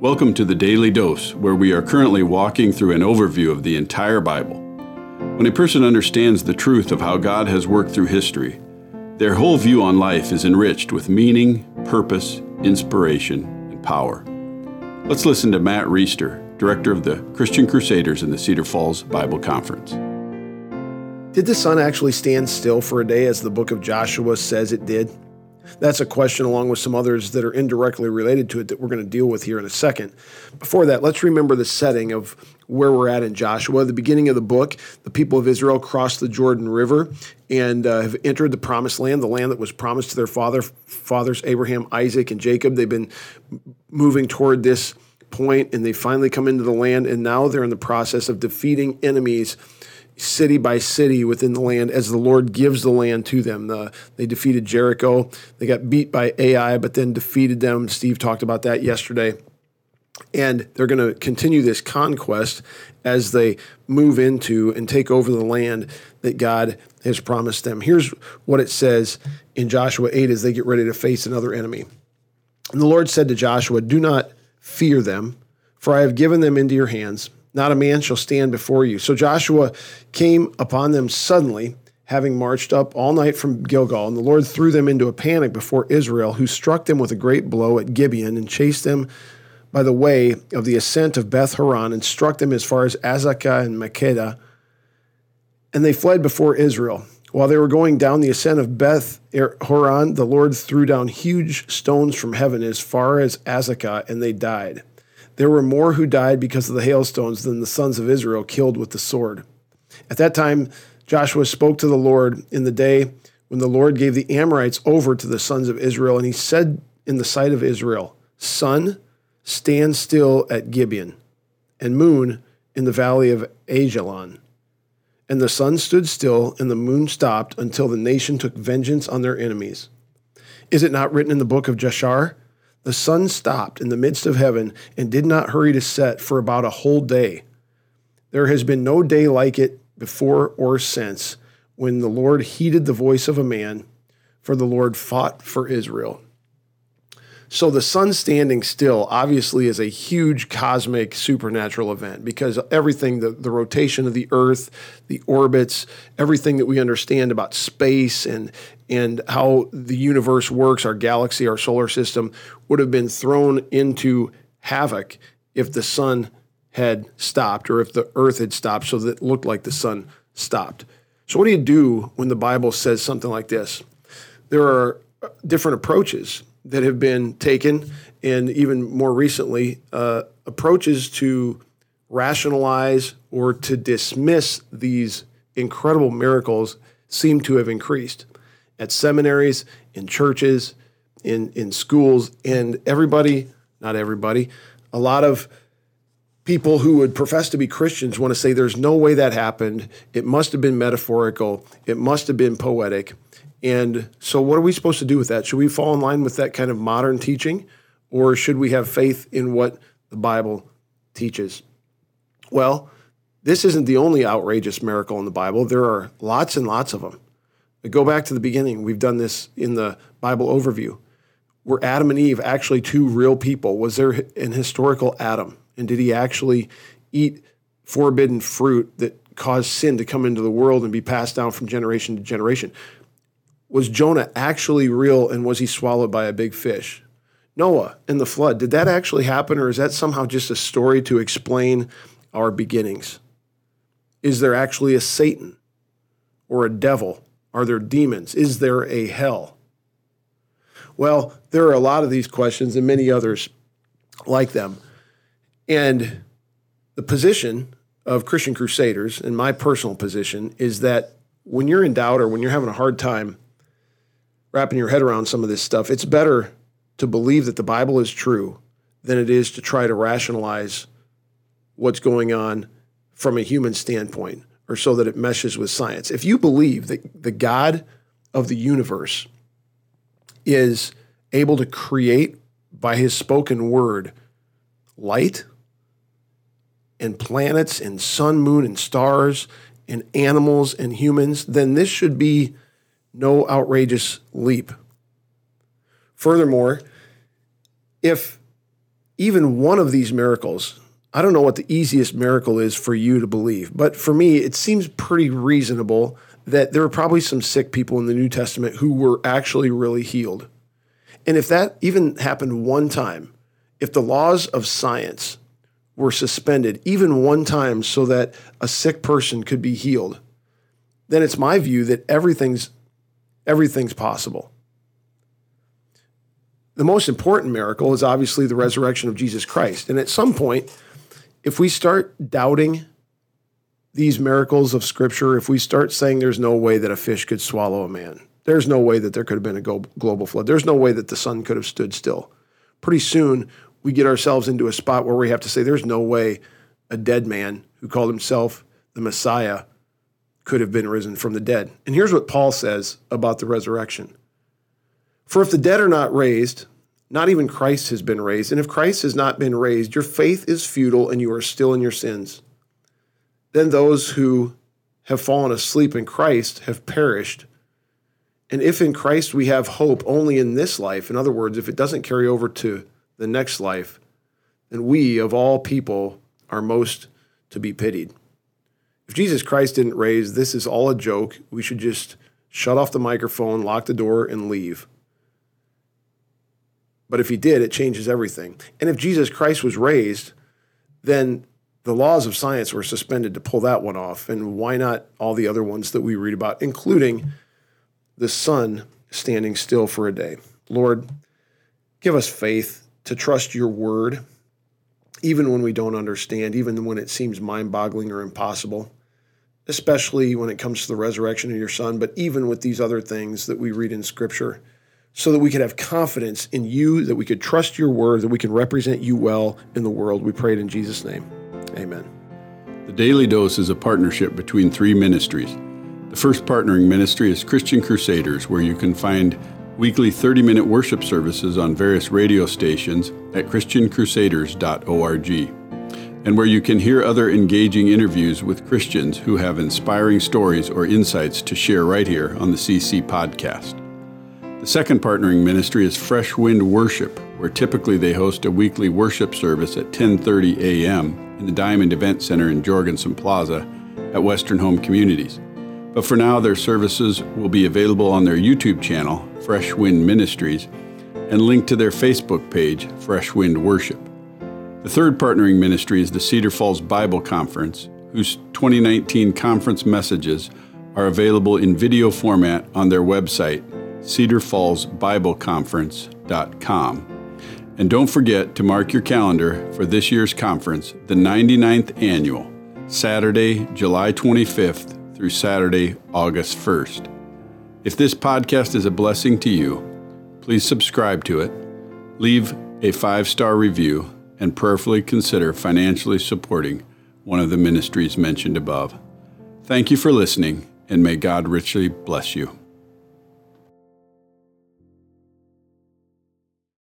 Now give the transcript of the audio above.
Welcome to the Daily Dose, where we are currently walking through an overview of the entire Bible. When a person understands the truth of how God has worked through history, their whole view on life is enriched with meaning, purpose, inspiration, and power. Let's listen to Matt Reisetter, director of the Christian Crusaders in the Cedar Falls Bible Conference. Did the sun actually stand still for a day as the book of Joshua says it did? That's a question, along with some others that are indirectly related to it, that we're going to deal with here in a second. Before that, let's remember the setting of where we're at in Joshua. The beginning of the book, the people of Israel crossed the Jordan River and uh, have entered the promised land, the land that was promised to their father, fathers Abraham, Isaac, and Jacob. They've been moving toward this point, and they finally come into the land, and now they're in the process of defeating enemies city by city within the land as the Lord gives the land to them. The, they defeated Jericho. They got beat by Ai, but then defeated them. Steve talked about that yesterday. And they're going to continue this conquest as they move into and take over the land that God has promised them. Here's what it says in Joshua 8 as they get ready to face another enemy. And the Lord said to Joshua, Do not fear them, for I have given them into your hands not a man shall stand before you. So Joshua came upon them suddenly, having marched up all night from Gilgal, and the Lord threw them into a panic before Israel, who struck them with a great blow at Gibeon and chased them by the way of the ascent of Beth Horon and struck them as far as Azekah and Makkedah. And they fled before Israel. While they were going down the ascent of Beth Horon, the Lord threw down huge stones from heaven as far as Azekah, and they died. There were more who died because of the hailstones than the sons of Israel killed with the sword. At that time, Joshua spoke to the Lord in the day when the Lord gave the Amorites over to the sons of Israel, and he said in the sight of Israel, Sun, stand still at Gibeon, and moon in the valley of Ajalon. And the sun stood still, and the moon stopped until the nation took vengeance on their enemies. Is it not written in the book of Jashar? The sun stopped in the midst of heaven and did not hurry to set for about a whole day. There has been no day like it before or since when the Lord heeded the voice of a man, for the Lord fought for Israel. So the sun standing still obviously is a huge cosmic supernatural event because everything, the, the rotation of the earth, the orbits, everything that we understand about space and and how the universe works, our galaxy, our solar system, would have been thrown into havoc if the sun had stopped or if the earth had stopped so that it looked like the sun stopped. So, what do you do when the Bible says something like this? There are different approaches that have been taken, and even more recently, uh, approaches to rationalize or to dismiss these incredible miracles seem to have increased at seminaries, in churches, in, in schools, and everybody, not everybody, a lot of people who would profess to be Christians want to say there's no way that happened. It must have been metaphorical. It must have been poetic. And so, what are we supposed to do with that? Should we fall in line with that kind of modern teaching, or should we have faith in what the Bible teaches? Well, this isn't the only outrageous miracle in the Bible. There are lots and lots of them. But go back to the beginning. We've done this in the Bible overview. Were Adam and Eve actually two real people? Was there an historical Adam? And did he actually eat forbidden fruit that caused sin to come into the world and be passed down from generation to generation? Was Jonah actually real and was he swallowed by a big fish? Noah and the flood, did that actually happen or is that somehow just a story to explain our beginnings? Is there actually a Satan or a devil? Are there demons? Is there a hell? Well, there are a lot of these questions and many others like them. And the position of Christian Crusaders, and my personal position, is that when you're in doubt or when you're having a hard time wrapping your head around some of this stuff, it's better to believe that the Bible is true than it is to try to rationalize what's going on from a human standpoint or so that it meshes with science. If you believe that the God of the universe is able to create by his spoken word light and planets and sun, moon, and stars and animals and humans, then this should be no outrageous leap. Furthermore, if even one of these miracles, I don't know what the easiest miracle is for you to believe, but for me, it seems pretty reasonable that there were probably some sick people in the New Testament who were actually really healed. And if that even happened one time, if the laws of science were suspended even one time so that a sick person could be healed, then it's my view that everything's everything's possible. The most important miracle is obviously the resurrection of Jesus Christ. And at some point, if we start doubting these miracles of Scripture, if we start saying there's no way that a fish could swallow a man, there's no way that there could have been a global flood, there's no way that the sun could have stood still, pretty soon we get ourselves into a spot where we have to say there's no way a dead man who called himself the Messiah could have been risen from the dead. And here's what Paul says about the resurrection For if the dead are not raised, not even Christ has been raised. And if Christ has not been raised, your faith is futile and you are still in your sins. Then those who have fallen asleep in Christ have perished. And if in Christ we have hope only in this life, in other words, if it doesn't carry over to the next life, then we, of all people, are most to be pitied. If Jesus Christ didn't raise, this is all a joke. We should just shut off the microphone, lock the door, and leave. But if he did, it changes everything. And if Jesus Christ was raised, then the laws of science were suspended to pull that one off. And why not all the other ones that we read about, including the sun standing still for a day? Lord, give us faith to trust your word, even when we don't understand, even when it seems mind boggling or impossible, especially when it comes to the resurrection of your son, but even with these other things that we read in scripture so that we could have confidence in you, that we could trust your word, that we can represent you well in the world. We pray it in Jesus' name. Amen. The Daily Dose is a partnership between three ministries. The first partnering ministry is Christian Crusaders, where you can find weekly 30 minute worship services on various radio stations at ChristianCrusaders.org, and where you can hear other engaging interviews with Christians who have inspiring stories or insights to share right here on the CC podcast. The second partnering ministry is Fresh Wind Worship, where typically they host a weekly worship service at 10:30 a.m. in the Diamond Event Center in Jorgensen Plaza at Western Home Communities. But for now, their services will be available on their YouTube channel, Fresh Wind Ministries, and linked to their Facebook page, Fresh Wind Worship. The third partnering ministry is the Cedar Falls Bible Conference, whose 2019 conference messages are available in video format on their website cedarfallsbibleconference.com. And don't forget to mark your calendar for this year's conference, the 99th annual, Saturday, July 25th through Saturday, August 1st. If this podcast is a blessing to you, please subscribe to it, leave a five star review, and prayerfully consider financially supporting one of the ministries mentioned above. Thank you for listening, and may God richly bless you.